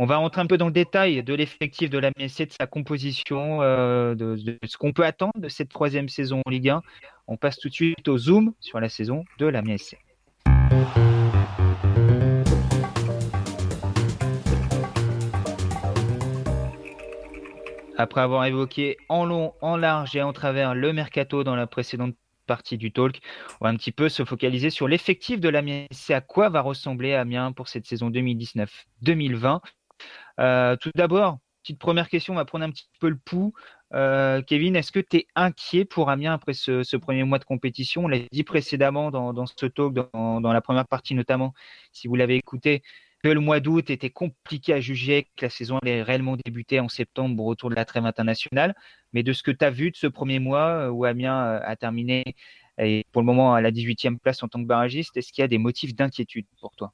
On va rentrer un peu dans le détail de l'effectif de la de sa composition, de, de, ce qu'on peut attendre de cette troisième saison en Ligue 1. On passe tout de suite au zoom sur la saison de la. Après avoir évoqué en long, en large et en travers le mercato dans la précédente partie du talk, on va un petit peu se focaliser sur l'effectif de l'Amiens. C'est à quoi va ressembler Amiens pour cette saison 2019-2020. Euh, tout d'abord, petite première question, on va prendre un petit peu le pouls. Euh, Kevin, est-ce que tu es inquiet pour Amiens après ce, premier mois de compétition? On l'a dit précédemment dans, ce talk, dans, la première partie notamment, si vous l'avez écouté, que le mois d'août était compliqué à juger, que la saison allait réellement débuter en septembre au retour de la trêve internationale. Mais de ce que tu as vu de ce premier mois euh, où Amiens a terminé et pour le moment à la 18e place en tant que barragiste, est-ce qu'il y a des motifs d'inquiétude pour toi?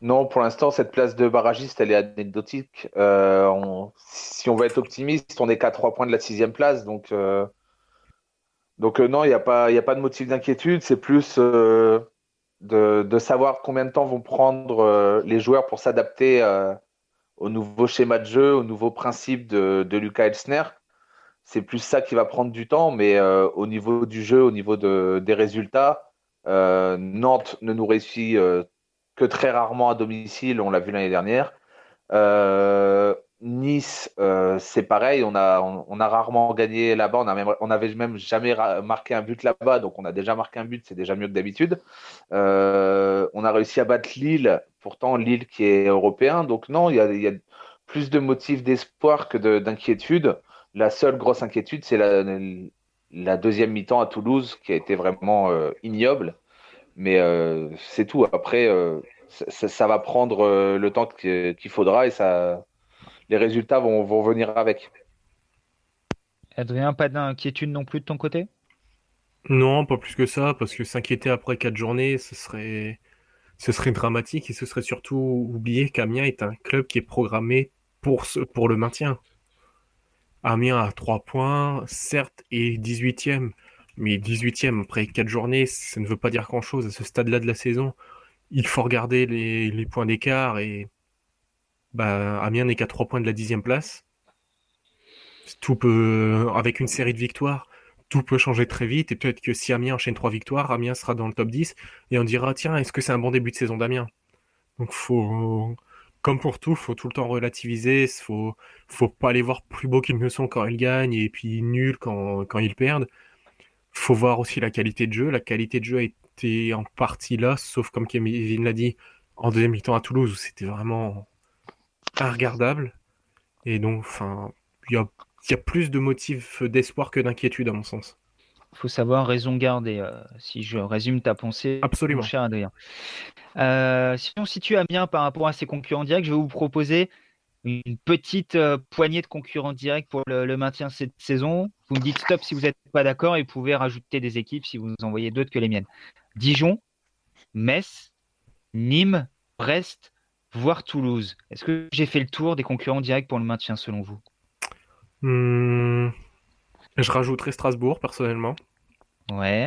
Non, pour l'instant, cette place de barragiste, elle est anecdotique. Euh, si on veut être optimiste, on n'est qu'à 3 points de la 6e place. Donc, donc non, il n'y a, pas, a pas de motif d'inquiétude. C'est plus de, savoir combien de temps vont prendre euh, les joueurs pour s'adapter euh, au nouveau schéma de jeu, au nouveau principe de, de Lucas Elsner. C'est plus ça qui va prendre du temps, mais euh, au niveau du jeu, au niveau des résultats, Nantes ne nous réussit que très rarement à domicile, on l'a vu l'année dernière. Nice, euh, c'est pareil, on a, on, a rarement gagné là-bas, on, n'avait même jamais marqué un but là-bas, donc on a déjà marqué un but, c'est déjà mieux que d'habitude. Euh, on a réussi à battre Lille, pourtant Lille qui est européen, donc non, il y a, plus de motifs d'espoir que d'inquiétude. La seule grosse inquiétude, c'est la, deuxième mi-temps à Toulouse qui a été vraiment euh, ignoble, mais c'est tout. Après, ça, va prendre le temps qu'il faudra et ça les résultats vont, vont venir avec. Adrien, pas d'inquiétude non plus de ton côté? Non, pas plus que ça, parce que s'inquiéter après quatre journées, ce serait, ce serait dramatique et ce serait surtout oublier qu'Amiens est un club qui est programmé pour, ce, pour le maintien. Amiens a 3 points, certes, et 18e, mais 18e après quatre journées, ça ne veut pas dire grand-chose à ce stade-là de la saison. Il faut regarder les, les points d'écart et bah, Amiens n'est qu'à 3 points de la dixième place. Tout peut, avec une série de victoires, tout peut changer très vite. Et peut-être que si Amiens enchaîne trois victoires, Amiens sera dans le top 10 et on dira tiens, est-ce que c'est un bon début de saison d'Amiens? Donc faut, comme pour tout, faut tout le temps relativiser. Faut, faut pas aller voir plus beau qu'ils ne sont quand ils gagnent et puis nul quand, quand ils perdent. Faut voir aussi la qualité de jeu. La qualité de jeu a été en partie là, sauf comme Kevin l'a dit, en deuxième mi-temps à Toulouse où c'était vraiment regardable. Et donc, enfin, il y a, y a, plus de motifs d'espoir que d'inquiétude, à mon sens. Il faut savoir raison garder, euh, si je résume ta pensée, Absolument. cher Adrien. Euh, si on situe Amiens par rapport à ses concurrents directs, je vais vous proposer une petite euh, poignée de concurrents directs pour le, maintien cette saison. Vous me dites stop si vous n'êtes pas d'accord et vous pouvez rajouter des équipes si vous en envoyez d'autres que les miennes. Dijon, Metz, Nîmes, Brest, voire Toulouse. Est-ce que j'ai fait le tour des concurrents directs pour le maintien selon vous? Hmm. Je rajouterais Strasbourg personnellement. Ouais.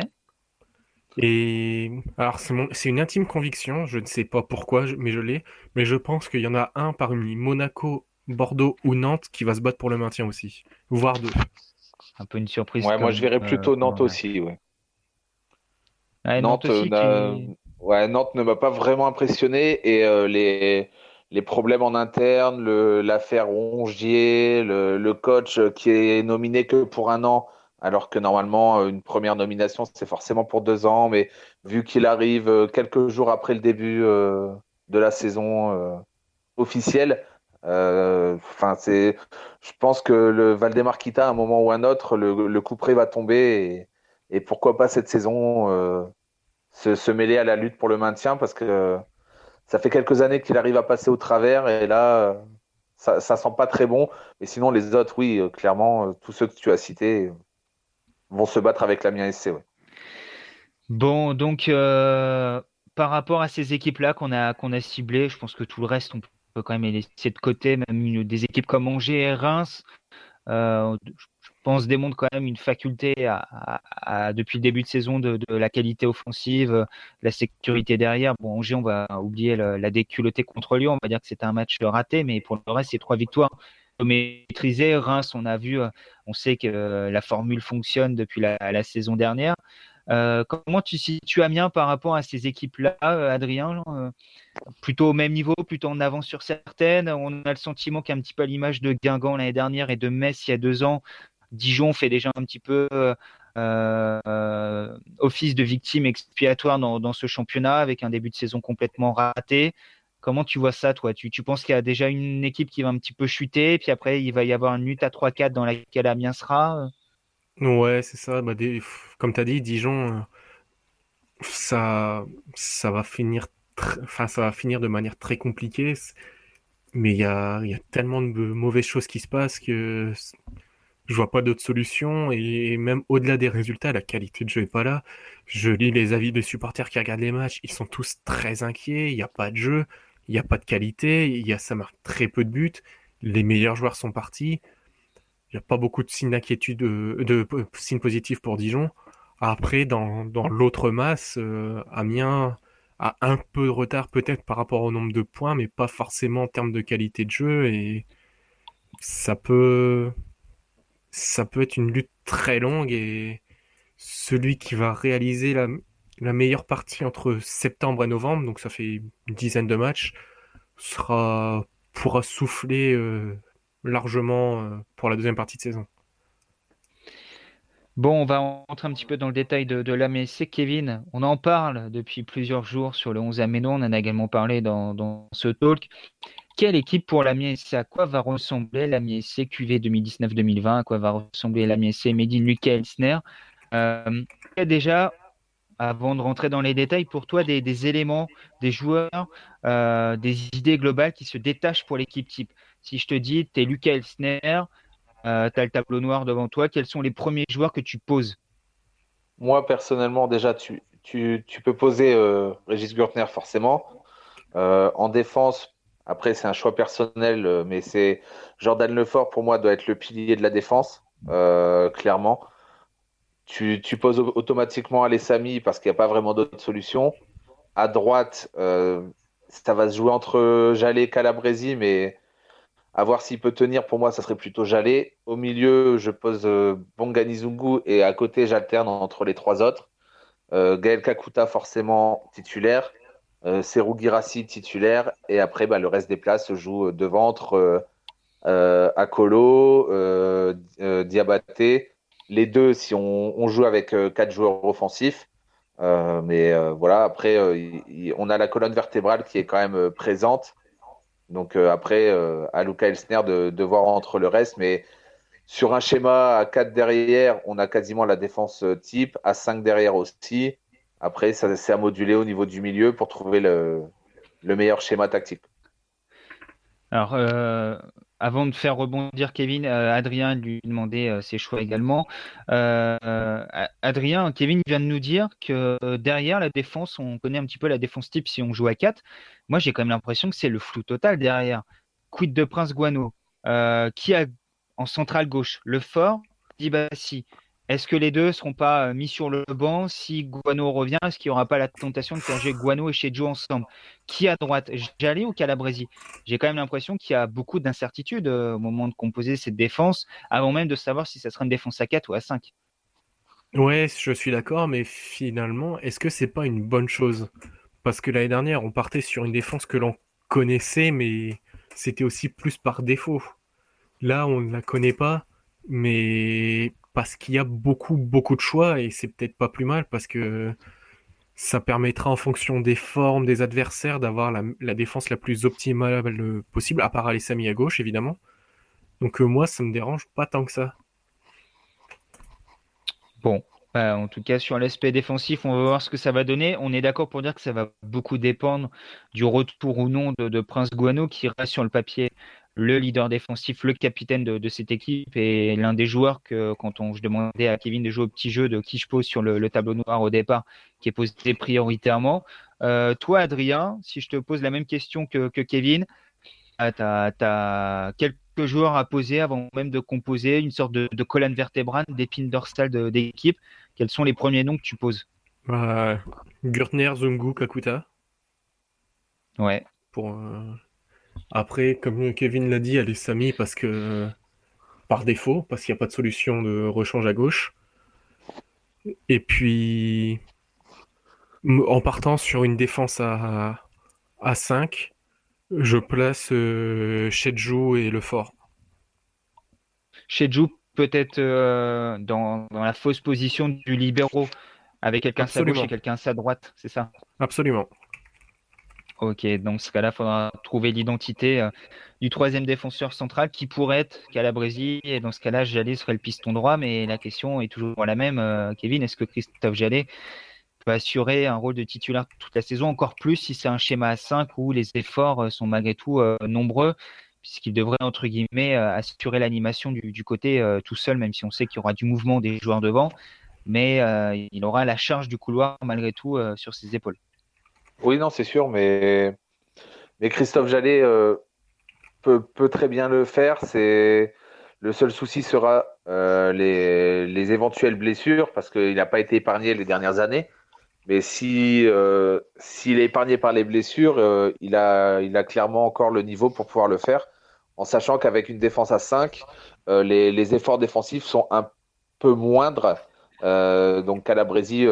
Et alors c'est une intime conviction, je ne sais pas pourquoi, mais je l'ai, mais je pense qu'il y en a un parmi Monaco, Bordeaux ou Nantes qui va se battre pour le maintien aussi, voire deux. Un peu une surprise. Ouais, moi je verrais plutôt euh, Nantes aussi, ouais. Nantes, aussi, Ouais, Nantes ne m'a pas vraiment impressionné et euh, les, les problèmes en interne, l'affaire Rongier, le, le, coach qui est nominé que pour un an, alors que normalement une première nomination c'est forcément pour deux ans, mais vu qu'il arrive euh, quelques jours après le début euh, de la saison officielle, enfin c'est, je pense que le Valdemar Kita à un moment ou un autre, le, coup près va tomber et, pourquoi pas cette saison se, mêler à la lutte pour le maintien parce que ça fait quelques années qu'il arrive à passer au travers et là, ça, ça sent pas très bon. Mais sinon, les autres, oui, euh, clairement, euh, tous ceux que tu as cités euh, vont se battre avec la mienne SC. Bon, donc par rapport à ces équipes-là qu'on a, qu'on a ciblées, je pense que tout le reste, on peut quand même laisser de côté, même des équipes comme Angers et Reims. je pense démontre quand même une faculté à, depuis le début de saison de, la qualité offensive, la sécurité derrière. Bon, Angers, on va oublier la, déculottée contre Lyon, on va dire que c'était un match raté, mais pour le reste, c'est trois victoires maîtrisées. Reims, on a vu, on sait que la formule fonctionne depuis la, saison dernière. Euh, comment tu situes Amiens par rapport à ces équipes-là, euh, Adrien euh, Plutôt au même niveau, plutôt en avance sur certaines? On a le sentiment qu'un petit peu à l'image de Guingamp l'année dernière et de Metz il y a deux ans, Dijon fait déjà un petit peu office de victime expiatoire dans, ce championnat avec un début de saison complètement raté. Comment tu vois ça, toi? Tu, penses qu'il y a déjà une équipe qui va un petit peu chuter, puis après il va y avoir une lutte à 3-4 dans laquelle Amiens sera Ouais, c'est ça. Bah, Comme tu as dit, Dijon, euh, ça, va finir, de manière très compliquée. Mais il y a, y a tellement de mauvaises choses qui se passent que je vois pas d'autre solution. Et même au-delà des résultats, la qualité de jeu est pas là. Je lis les avis des supporters qui regardent les matchs. Ils sont tous très inquiets. Il n'y a pas de jeu. Il n'y a pas de qualité. Y a, ça marque très peu de buts. Les meilleurs joueurs sont partis. Il n'y a pas beaucoup de signes d'inquiétude, de, de, signes positifs pour Dijon. Après, dans, dans l'autre masse, euh, Amiens a un peu de retard peut-être par rapport au nombre de points, mais pas forcément en termes de qualité de jeu. Et ça peut, ça peut être une lutte très longue. Et celui qui va réaliser la, la meilleure partie entre septembre et novembre, donc ça fait une dizaine de matchs, sera pourra souffler euh, largement euh, pour la deuxième partie de saison. Bon, on va entrer un petit peu dans le détail de, de l'AMSC. Kevin, on en parle depuis plusieurs jours sur le 11 Aménon. On en a également parlé dans, ce talk. Quelle équipe pour l'AMSC À quoi va ressembler l'AMSC QV 2019-2020 À quoi va ressembler l'AMSC Medine Lucas Elsner? Euh, Déjà, avant de rentrer dans les détails, pour toi, des, éléments, des joueurs, euh, des idées globales qui se détachent pour l'équipe type si je te dis, tu es Lucas Elsner, euh, tu as le tableau noir devant toi, quels sont les premiers joueurs que tu poses? Moi, personnellement, déjà, tu, peux poser euh, Régis Gurtner, forcément. Euh, en défense, après, c'est un choix personnel, mais c'est Jordan Lefort, pour moi, doit être le pilier de la défense, clairement. Tu, tu, poses automatiquement Alessami parce qu'il n'y a pas vraiment d'autre solution. À droite, ça va se jouer entre Jallet et Calabresi, mais à voir s'il peut tenir, pour moi, ça serait plutôt Jalé. Au milieu, je pose euh, Bonganizungu et à côté, j'alterne entre les trois autres. Euh, Gaël Kakuta, forcément titulaire. Euh, titulaire. Et après, bah, le reste des places se joue devant entre euh, Akolo, Diabaté. Les deux, si on, joue avec quatre joueurs offensifs. mais voilà, après, on a la colonne vertébrale qui est quand même présente. Donc euh, après, euh, à Luca Elsner de, voir entre le reste. Mais sur un schéma à 4 derrière, on a quasiment la défense euh, type, à 5 derrière aussi. Après, ça c'est à moduler au niveau du milieu pour trouver le, meilleur schéma tactique. Alors, avant de faire rebondir Kevin, Adrien lui demandait ses choix également. Adrien, Kevin vient de nous dire que derrière la défense, on connaît un petit peu la défense type si on joue à 4 moi j'ai quand même l'impression que c'est le flou total derrière. Quid de Prince Guano? Euh, Qui a en centrale gauche? Le fort? Dibassi. Est-ce que les deux ne seront pas euh, mis sur le banc si Guano revient? Est-ce qu'il n'y aura pas la tentation de faire jouer Guano et Chejo ensemble? Qui à droite? Jalé ou Calabresi? J'ai quand même l'impression qu'il y a beaucoup d'incertitudes euh, au moment de composer cette défense, avant même de savoir si ça sera une défense à 4 ou à 5. Ouais, je suis d'accord, mais finalement, est-ce que c'est pas une bonne chose? Parce que l'année dernière, on partait sur une défense que l'on connaissait, mais c'était aussi plus par défaut. Là, on ne la connaît pas, mais parce qu'il y a beaucoup, beaucoup de choix, et c'est peut-être pas plus mal, parce que ça permettra en fonction des formes des adversaires d'avoir la, défense la plus optimale possible, à part Alessami à gauche, évidemment. Donc euh, moi, ça me dérange pas tant que ça. Bon, bah, en tout cas, sur l'aspect défensif, on va voir ce que ça va donner. On est d'accord pour dire que ça va beaucoup dépendre du retour ou non de, Prince Guano, qui reste sur le papier le leader défensif, le capitaine de, cette équipe et l'un des joueurs que, quand on, je demandais à Kevin de jouer au petit jeu de qui je pose sur le, tableau noir au départ, qui est posé prioritairement. Euh, toi, Adrien, si je te pose la même question que, Kevin, ah, quel joueurs à poser avant même de composer une sorte de, colonne vertébrale, d'épine dorsale d'équipe Quels sont les premiers noms que tu poses? Bah, Gürtner, Zungu, Kakuta. Ouais. Pour, euh, Après, comme Kevin l'a dit, allez Sami parce que par défaut, parce qu'il n'y a pas de solution de rechange à gauche. Et puis, en partant sur une défense à, à 5, je place euh, et le fort. Shedju peut-être euh, dans, la fausse position du libéraux, avec quelqu'un à sa gauche et quelqu'un à sa droite, c'est ça? Absolument. Ok, dans ce cas-là, il faudra trouver l'identité euh, du troisième défenseur central qui pourrait être Calabresi. Et dans ce cas-là, Jallet serait le piston droit. Mais la question est toujours la même, euh, Kevin. Est-ce que Christophe Jallet assurer un rôle de titulaire toute la saison, encore plus si c'est un schéma à 5 où les efforts euh, sont malgré tout nombreux, puisqu'il devrait, entre guillemets, assurer l'animation du, côté tout seul, même si on sait qu'il y aura du mouvement des joueurs devant. Mais il aura la charge du couloir malgré tout sur ses épaules. Oui, non, c'est sûr, mais, mais Christophe Jallet euh, peut, très bien le faire. C'est le seul souci sera euh, les, les, éventuelles blessures parce qu'il n'a pas été épargné les dernières années. Mais euh, s'il est épargné par les blessures, il a il a clairement encore le niveau pour pouvoir le faire, en sachant qu'avec une défense à 5, les, les, efforts défensifs sont un peu moindres. donc Calabresi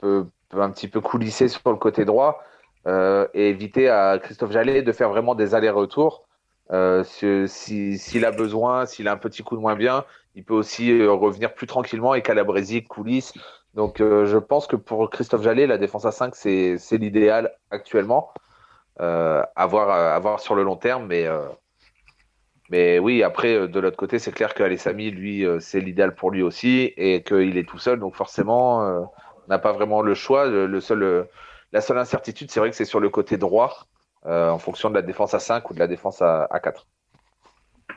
peut un petit peu coulisser sur le côté droit euh, et éviter à Christophe Jallet de faire vraiment des allers-retours. Euh, s'il a besoin, s'il a un petit coup de moins bien, il peut aussi euh, revenir plus tranquillement et Calabresi coulisse. Donc je pense que pour Christophe Jallet, la défense à 5, c'est l'idéal actuellement. Euh, à, voir, à sur le long terme, mais mais oui, après, de l'autre côté, c'est clair qu'Alessami, lui, c'est l'idéal pour lui aussi et qu'il est tout seul. Donc forcément, n'a pas vraiment le choix. Le, seul, la seule incertitude, c'est vrai que c'est sur le côté droit, euh, en fonction de la défense à 5 ou de la défense à, 4.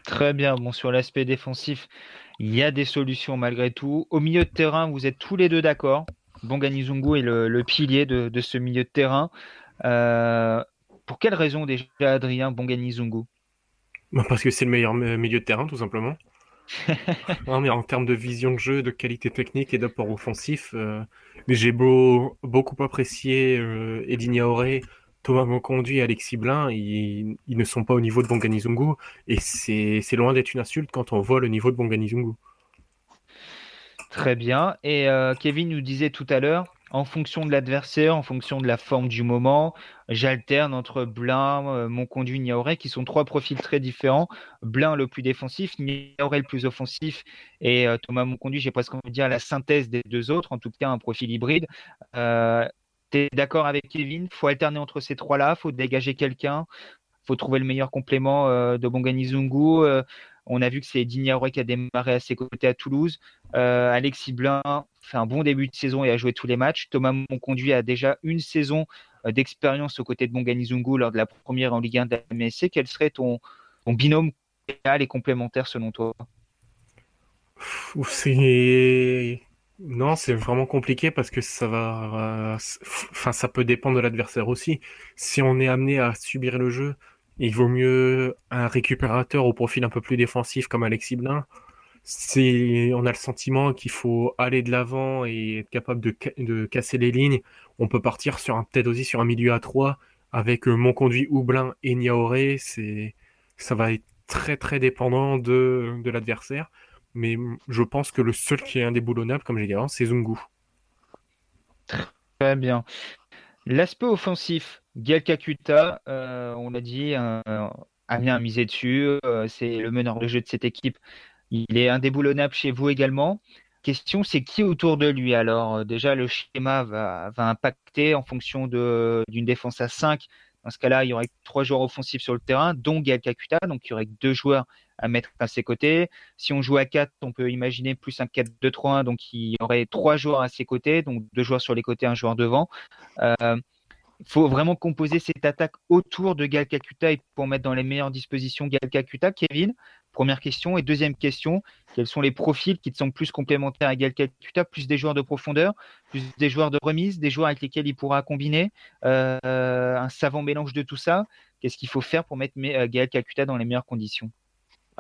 Très bien. Bon, sur l'aspect défensif, il y a des solutions malgré tout. Au milieu de terrain, vous êtes tous les deux d'accord. Bonganizungu est le, pilier de, ce milieu de terrain. Euh, pour quelle raison déjà, Adrien Bonganizungu? Bah, Parce que c'est le meilleur milieu de terrain, tout simplement. mais en termes de vision de jeu, de qualité technique et d'apport offensif, euh, j'ai beau, beaucoup apprécié euh, Edin Yaoré, Thomas Monconduit et Alexis Blin, ils, ne sont pas au niveau de Bonganizungu et c'est loin d'être une insulte quand on voit le niveau de Bonganizungu. Très bien. Et euh, Kevin nous disait tout à l'heure, en fonction de l'adversaire, en fonction de la forme du moment. J'alterne entre Blin, euh, mon conduit, Niaoré, qui sont trois profils très différents. Blin le plus défensif, Niaoré le plus offensif, et euh, Thomas mon conduit, j'ai presque envie de dire la synthèse des deux autres, en tout cas un profil hybride. Euh, tu es d'accord avec Kevin? Faut alterner entre ces trois-là, faut dégager quelqu'un, faut trouver le meilleur complément de Bongani Zungu. On a vu que c'est Dignaoré qui a démarré à ses côtés à Toulouse. Euh, Alexis Blin fait un bon début de saison et a joué tous les matchs. Thomas Monconduit a déjà une saison euh, d'expérience aux côtés de Bonganizungu lors de la première en Ligue 1 de la MSC. Quel serait ton, binôme idéal et complémentaire selon toi? C'est non, c'est vraiment compliqué parce que ça va, enfin, ça peut dépendre de l'adversaire aussi. Si on est amené à subir le jeu, il vaut mieux un récupérateur au profil un peu plus défensif comme Alexis Blin. C'est, on a le sentiment qu'il faut aller de l'avant et être capable de, casser les lignes. On peut partir sur un, peut-être aussi sur un milieu à 3 avec euh, mon conduit Oublin et Niaoré. Ça va être très très dépendant de l'adversaire. Mais je pense que le seul qui est indéboulonnable, comme j'ai dit avant, c'est Zungu. Très bien. L'aspect offensif, Gael Kakuta, euh, on l'a dit, euh, a misé dessus. Euh, c'est le meneur de jeu de cette équipe. Il est indéboulonnable chez vous également. Question, c'est qui autour de lui Alors, déjà, le schéma va, impacter en fonction d'une défense à 5. Dans ce cas-là, il y aurait trois joueurs offensifs sur le terrain, dont Gael Kakuta. Donc, il y aurait deux joueurs à mettre à ses côtés. Si on joue à 4, on peut imaginer plus un 4-2-3-1, donc il y aurait trois joueurs à ses côtés, donc deux joueurs sur les côtés, un joueur devant. Euh, il faut vraiment composer cette attaque autour de Gal Kakuta et pour mettre dans les meilleures dispositions Gal Kakuta. Kevin, première question. Et deuxième question, quels sont les profils qui te semblent plus complémentaires à Gal Kakuta Plus des joueurs de profondeur, plus des joueurs de remise, des joueurs avec lesquels il pourra combiner euh, un savant mélange de tout ça Qu'est-ce qu'il faut faire pour mettre Gal Kakuta dans les meilleures conditions?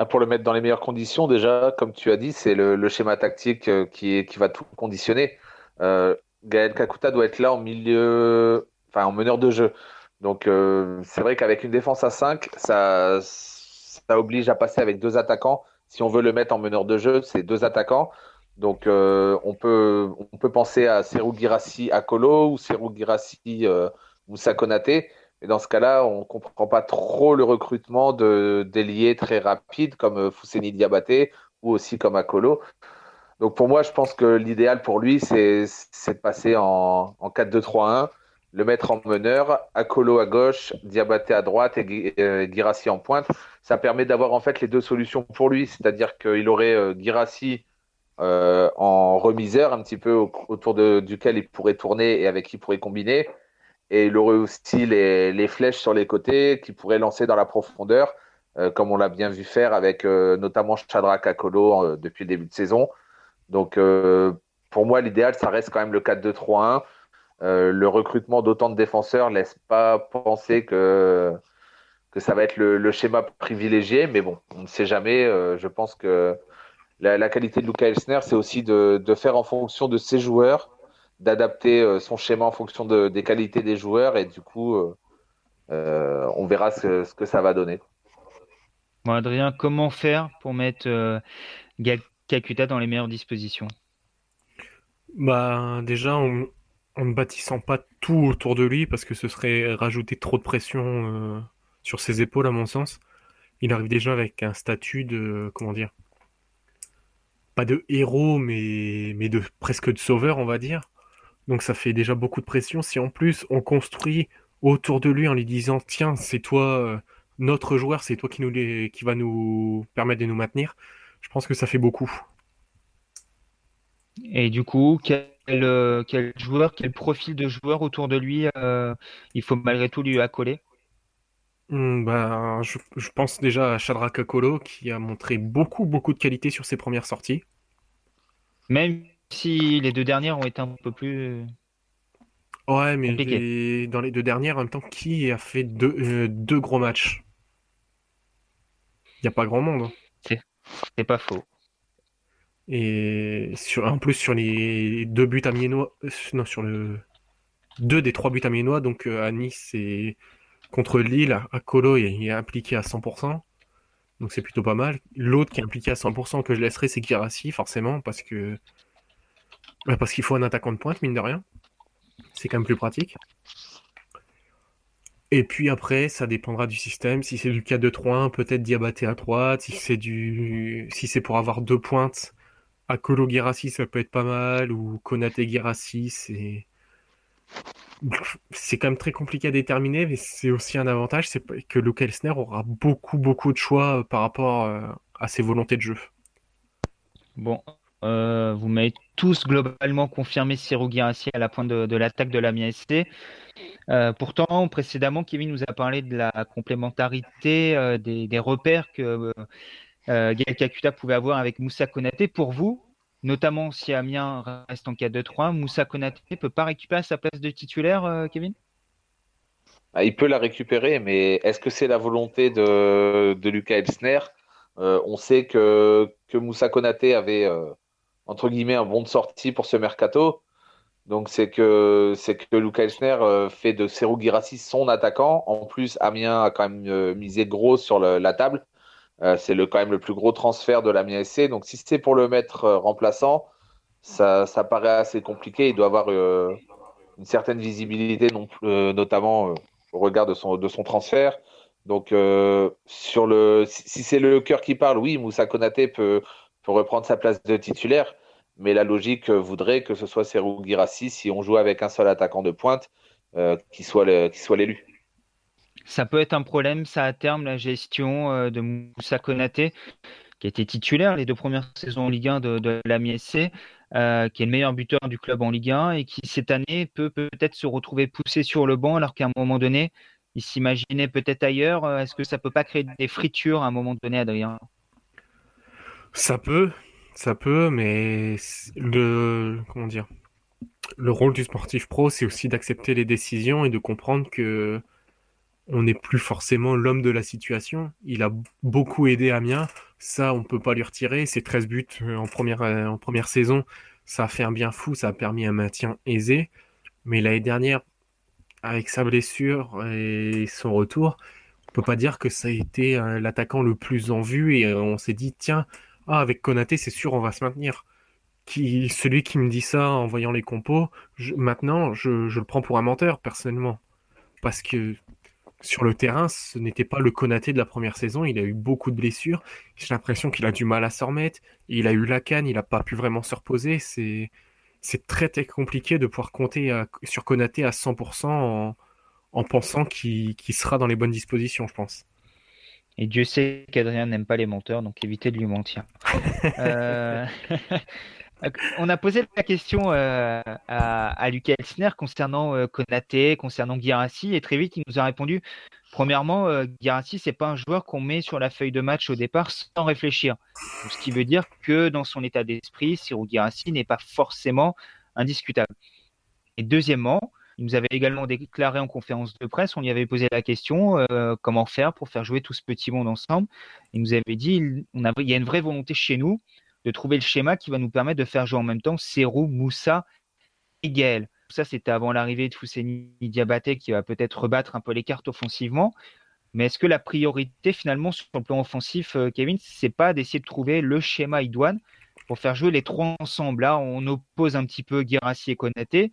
Pour le mettre dans les meilleures conditions, déjà, comme tu as dit, c'est le, schéma tactique euh, qui, qui va tout conditionner. Euh, Gaël Kakuta doit être là en milieu, enfin en meneur de jeu. Donc euh, c'est vrai qu'avec une défense à 5, ça, ça oblige à passer avec deux attaquants. Si on veut le mettre en meneur de jeu, c'est deux attaquants. Donc on, peut, on peut penser à Serou Girassi Akolo ou Serou Girassi Moussa Konaté. Et dans ce cas-là, on ne comprend pas trop le recrutement de d'ailiers très rapides comme euh, Fousseni Diabaté ou aussi comme Akolo. Donc pour moi, je pense que l'idéal pour lui, c'est de passer en, en 4-2-3-1, le mettre en meneur, Akolo à gauche, Diabaté à droite et euh, Girassi en pointe. Ça permet d'avoir en fait les deux solutions pour lui, c'est-à-dire qu'il aurait euh, Girassi en remiseur, un petit peu autour duquel il pourrait tourner et avec qui il pourrait combiner et il aurait aussi les, flèches sur les côtés qui pourraient lancer dans la profondeur, euh, comme on l'a bien vu faire avec euh, notamment Chadra Kakolo euh, depuis le début de saison. Donc pour moi, l'idéal, ça reste quand même le 4-2-3-1. le recrutement d'autant de défenseurs laisse pas penser que, que ça va être le, schéma privilégié, mais bon, on ne sait jamais. je pense que la, qualité de Luca Elsner, c'est aussi de, de, faire en fonction de ses joueurs d'adapter euh, son schéma en fonction des qualités des joueurs et du coup, euh, euh, on verra ce, que ça va donner. Bon, Adrien, comment faire pour mettre Gal Kakuta dans les meilleures dispositions? Bah déjà en, ne bâtissant pas tout autour de lui parce que ce serait rajouter trop de pression sur ses épaules à mon sens. Il arrive déjà avec un statut de comment dire pas de héros mais mais de presque de sauveur on va dire. Donc ça fait déjà beaucoup de pression. Si en plus on construit autour de lui en lui disant tiens c'est toi euh, notre joueur, c'est toi qui nous qui va nous permettre de nous maintenir, je pense que ça fait beaucoup. Et du coup, quel, euh, quel joueur, quel profil de joueur autour de lui euh, il faut malgré tout lui accoler? Je, je, pense déjà à Shadrach Akolo qui a montré beaucoup beaucoup de qualité sur ses premières sorties. Même si les deux dernières ont été un peu plus. Ouais, mais dans les deux dernières, en même temps, qui a fait deux, euh, deux gros matchs? Il n'y a pas grand monde. Hein. C'est pas faux. Et sur, en plus, sur les deux buts amiénois, euh, non, sur le deux des trois buts amiénois, donc euh, à Nice et contre Lille, à Colo, il est impliqué à 100%. Donc c'est plutôt pas mal. L'autre qui est impliqué à 100% que je laisserai, c'est Kirassi, forcément, parce que parce qu'il faut un attaquant de pointe, mine de rien. C'est quand même plus pratique. Et puis après, ça dépendra du système. Si c'est du 4-2-3-1, peut-être Diabaté à droite. Si c'est du, si c'est pour avoir deux pointes, Akolo Girassi, ça peut être pas mal. Ou Konate Girassi, c'est, c'est quand même très compliqué à déterminer, mais c'est aussi un avantage, c'est que Luke Elsner aura beaucoup, beaucoup de choix par rapport euh, à ses volontés de jeu. Bon, euh, vous m'avez tous globalement confirmé Cyril Guirassi à la pointe de, l'attaque de la SC. Euh, pourtant, précédemment, Kevin nous a parlé de la complémentarité euh, des, repères que Gaël Kakuta pouvait avoir avec Moussa Konaté. Pour vous, notamment si Amiens reste en 4-2-3, Moussa Konaté ne peut pas récupérer sa place de titulaire, Kevin? Ah, Il peut la récupérer, mais est-ce que c'est la volonté de, de Lucas Elsner? On sait que, que Moussa Konaté avait entre guillemets un bon de sortie pour ce mercato. Donc c'est que c'est que Luca Elsner euh, fait de Serou Girassi son attaquant. En plus, Amiens a quand même euh, misé gros sur la table. Euh, c'est le quand même le plus gros transfert de l'Amiens SC. Donc si c'est pour le mettre remplaçant, ça, ça paraît assez compliqué. Il doit avoir une certaine visibilité, notamment au regard de son de son transfert. Donc sur le si, c'est le cœur qui parle, oui, Moussa Konaté peut pour reprendre sa place de titulaire. Mais la logique voudrait que ce soit Serou Girassi, si on joue avec un seul attaquant de pointe, euh, qui soit l'élu. Ça peut être un problème, ça à terme, la gestion euh, de Moussa Konaté, qui été titulaire les deux premières saisons en Ligue 1 de, la euh, qui est le meilleur buteur du club en Ligue 1 et qui cette année peut peut-être se retrouver poussé sur le banc alors qu'à un moment donné, il s'imaginait peut-être ailleurs. Est-ce que ça peut pas créer des fritures à un moment donné, Adrien? Ça peut, ça peut, mais le comment dire, le rôle du sportif pro, c'est aussi d'accepter les décisions et de comprendre que on n'est plus forcément l'homme de la situation. Il a beaucoup aidé Amiens. Ça, on peut pas lui retirer. Ses 13 buts euh, en première, euh, en première saison, ça a fait un bien fou. Ça a permis un maintien aisé. Mais l'année dernière, avec sa blessure et son retour, on peut pas dire que ça a été euh, l'attaquant le plus en vue. Et on s'est dit, tiens, ah, avec Konaté, c'est sûr, on va se maintenir. Qui, celui qui me dit ça en voyant les compos, maintenant, je, le prends pour un menteur, personnellement. Parce que sur le terrain, ce n'était pas le Konaté de la première saison. Il a eu beaucoup de blessures. J'ai l'impression qu'il a du mal à s'en remettre. Il a eu la canne, il n'a pas pu vraiment se reposer. C'est, très, compliqué de pouvoir compter sur Konaté à 100% en, en pensant qu'il, sera dans les bonnes dispositions, je pense. Et Dieu sait qu'Adrien n'aime pas les menteurs, donc évitez de lui mentir. euh... On a posé la question euh, à, Lucas Elsner concernant euh, Konaté, concernant Guirassi, et très vite il nous a répondu premièrement, euh, Guirassi, c'est pas un joueur qu'on met sur la feuille de match au départ sans réfléchir. ce qui veut dire que dans son état d'esprit, Cyril Guirassi n'est pas forcément indiscutable. Et deuxièmement, il nous avait également déclaré en conférence de presse, on lui avait posé la question euh, comment faire pour faire jouer tout ce petit monde ensemble. Il nous avait dit il, y a une vraie volonté chez nous de trouver le schéma qui va nous permettre de faire jouer en même temps Serou, Moussa et Gaël. Ça, c'était avant l'arrivée de Fousseni Diabaté qui va peut-être rebattre un peu les cartes offensivement. Mais est-ce que la priorité finalement sur le plan offensif, euh, Kevin, c'est pas d'essayer de trouver le schéma idoine pour faire jouer les trois ensemble? Là, on oppose un petit peu Girassi et Konaté.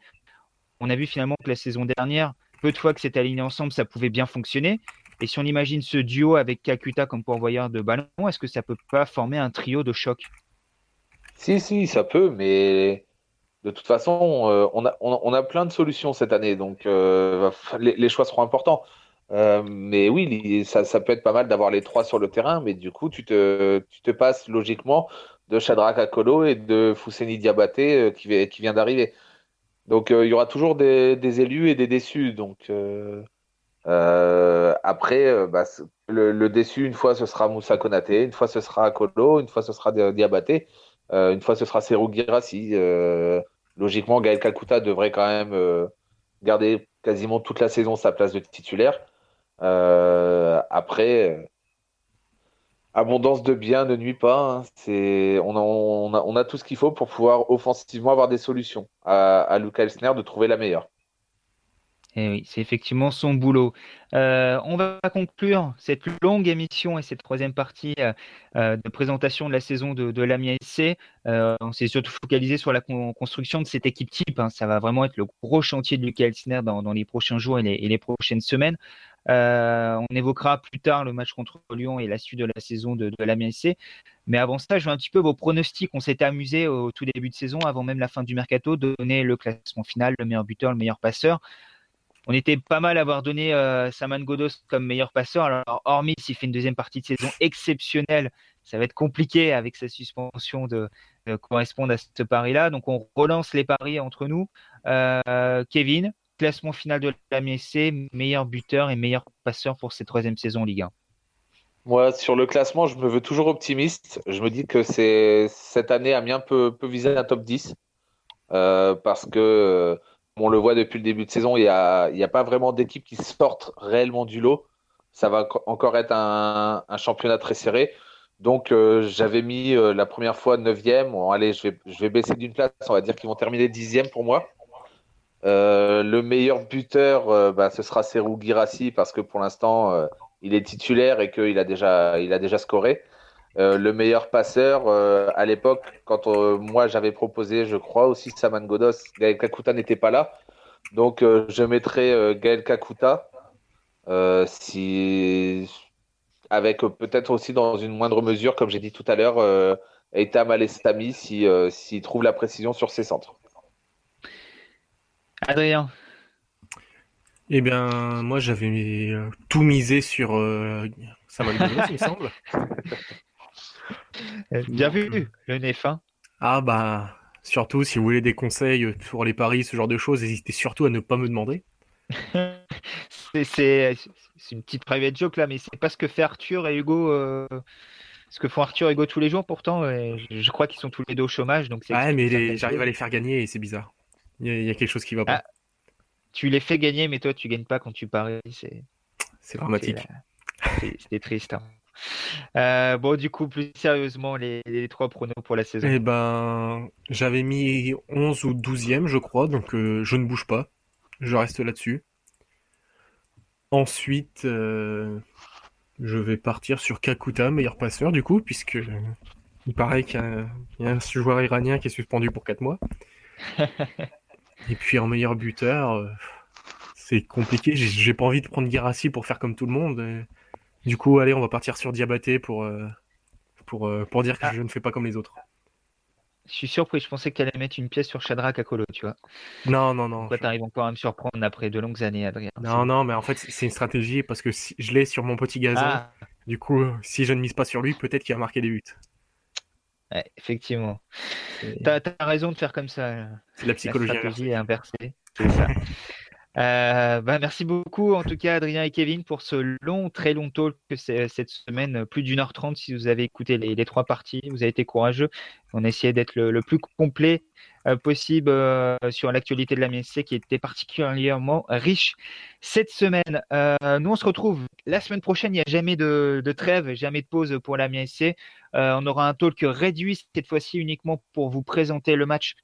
On a vu finalement que la saison dernière, peu de fois que c'était aligné ensemble, ça pouvait bien fonctionner. Et si on imagine ce duo avec Kakuta comme pourvoyeur de ballon, est-ce que ça peut pas former un trio de choc? Si, si, ça peut, mais de toute façon, euh, on, a, on, a, plein de solutions cette année, donc euh, les, choix seront importants. Euh, mais oui, ça, ça, peut être pas mal d'avoir les trois sur le terrain, mais du coup, tu te, tu te passes logiquement de Shadrach Akolo et de Fousseni Diabaté qui, qui vient d'arriver. Donc il y aura toujours des, élus et des déçus. Donc après, bah, le, déçu, une fois ce sera Moussa Konaté, une fois ce sera Akolo, une fois ce sera Diabaté. Euh, une fois, ce sera Serou Girassi. Euh, logiquement, Gaël Kakuta devrait quand même euh, garder quasiment toute la saison sa place de titulaire. après, abondance de biens ne nuit pas. Hein. On, a, on, a, tout ce qu'il faut pour pouvoir offensivement avoir des solutions. À, à Luca Elsner de trouver la meilleure. Et eh oui, c'est effectivement son boulot. Euh, on va conclure cette longue émission et cette troisième partie euh, euh, de présentation de la saison de, de on s'est surtout focalisé sur la construction de cette équipe type. Hein. Ça va vraiment être le gros chantier de Lucas Elsner dans, les prochains jours et les prochaines semaines. On évoquera plus tard le match contre Lyon et la suite de la saison de, de SC. Mais avant ça, je veux un petit peu vos pronostics. On s'était amusé au tout début de saison, avant même la fin du mercato, de donner le classement final, le meilleur buteur, le meilleur passeur on était pas mal à avoir donné euh, Saman Godos comme meilleur passeur. Alors, hormis s'il fait une deuxième partie de saison exceptionnelle, ça va être compliqué avec sa suspension de, correspondre à ce pari-là. Donc, on relance les paris entre nous. Euh, Kevin, classement final de la MSC, meilleur buteur et meilleur passeur pour cette troisième saison en Ligue 1. Moi, sur le classement, je me veux toujours optimiste. Je me dis que c'est cette année, Amiens peut, peut viser un top 10 euh, parce que on le voit depuis le début de saison, il n'y a, a, pas vraiment d'équipe qui sortent réellement du lot. Ça va encore être un, championnat très serré. Donc euh, j'avais mis euh, la première fois 9e. Bon, allez, je vais, je vais baisser d'une place. On va dire qu'ils vont terminer 10e pour moi. Euh, le meilleur buteur, bah, ce sera Serou Girassi parce que pour l'instant, il est titulaire et qu'il a déjà, il déjà scoré. Euh, le meilleur passeur euh, à l'époque, quand euh, moi j'avais proposé, je crois aussi Saman Godos, Gaël Kakuta n'était pas là. Donc je mettrais Gaël Kakuta, si... avec peut-être aussi dans une moindre mesure, comme j'ai dit tout à l'heure, Eitam Alestami s'il si, trouve la précision sur ses centres. Adrien Eh bien, moi j'avais tout misé sur Saman Godos, il me semble. Euh, bien vu, le nez fin. Ah bah, surtout si vous voulez des conseils pour les paris, ce genre de choses, n'hésitez surtout à ne pas me demander. c'est une petite private joke là, mais c'est pas ce que fait Arthur et Hugo. Euh, ce que font Arthur et Hugo tous les jours pourtant. je, crois qu'ils sont tous les deux au chômage. Donc ouais, mais j'arrive à les faire gagner et c'est bizarre. Il y, a quelque chose qui va pas. Ah, tu les fais gagner, mais toi tu gagnes pas quand tu paries. c'est dramatique. C'était triste. Hein. Euh, bon, du coup, plus sérieusement, les, trois pronos pour la saison. Eh ben, j'avais mis 11 ou 12e, je crois, donc euh, je ne bouge pas. Je reste là-dessus. Ensuite, euh, je vais partir sur Kakuta, meilleur passeur, du coup, puisque il paraît qu'il y, a un joueur iranien qui est suspendu pour 4 mois. Et puis en meilleur buteur, c'est compliqué. J'ai pas envie de prendre Girassi pour faire comme tout le monde. Du coup, allez, on va partir sur Diabaté pour, euh, pour, euh, pour dire que ah. je ne fais pas comme les autres. Je suis surpris, je pensais qu'elle allait mettre une pièce sur Shadrach à Colo, tu vois. Non, non, non. Pourquoi tu t'arrives encore à me surprendre après de longues années, Adrien? Non, non, mais en fait, c'est une stratégie parce que si je l'ai sur mon petit gazon. Ah. Du coup, si je ne mise pas sur lui, peut-être qu'il va marquer des buts. Ouais, effectivement. Tu as, raison de faire comme ça. C'est la psychologie la stratégie inversée. C'est ça. Euh, bah, merci beaucoup, en tout cas, Adrien et Kevin, pour ce long, très long talk que cette semaine, plus d'une heure trente. Si vous avez écouté les, trois parties, vous avez été courageux. On a essayé d'être le, plus complet euh, possible euh, sur l'actualité de la MSC qui était particulièrement riche cette semaine. nous, on se retrouve la semaine prochaine. Il n'y a jamais de, trêve, jamais de pause pour la MSC. on aura un talk réduit cette fois-ci uniquement pour vous présenter le match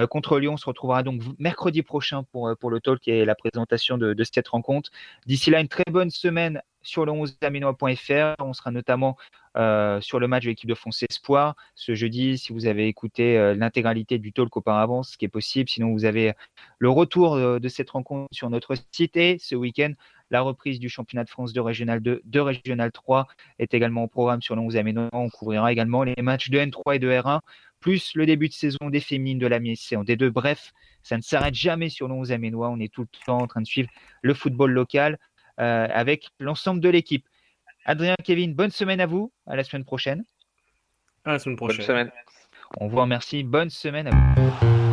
euh, contre Lyon. On se retrouvera donc mercredi prochain pour, euh, pour le talk et la présentation de, cette rencontre. D'ici là, une très bonne semaine sur le 11 aminois.fr. On sera notamment euh, sur le match de l'équipe de France Espoir ce jeudi. Si vous avez écouté l'intégralité du talk auparavant, ce qui est possible. Sinon, vous avez le retour de, cette rencontre sur notre site et ce week-end. La reprise du championnat de France de Régional 2, de Régional 3 est également au programme sur le 11 aminois. On couvrira également les matchs de N3 et de R1 plus le début de saison des féminines de la MSC en D2. Bref, ça ne s'arrête jamais sur nos 11 aménois. On est tout le temps en train de suivre le football local euh, avec l'ensemble de l'équipe. Adrien, Kevin, bonne semaine à vous. À la semaine prochaine. À la semaine prochaine. Bonne semaine. On vous remercie. Bonne semaine à vous.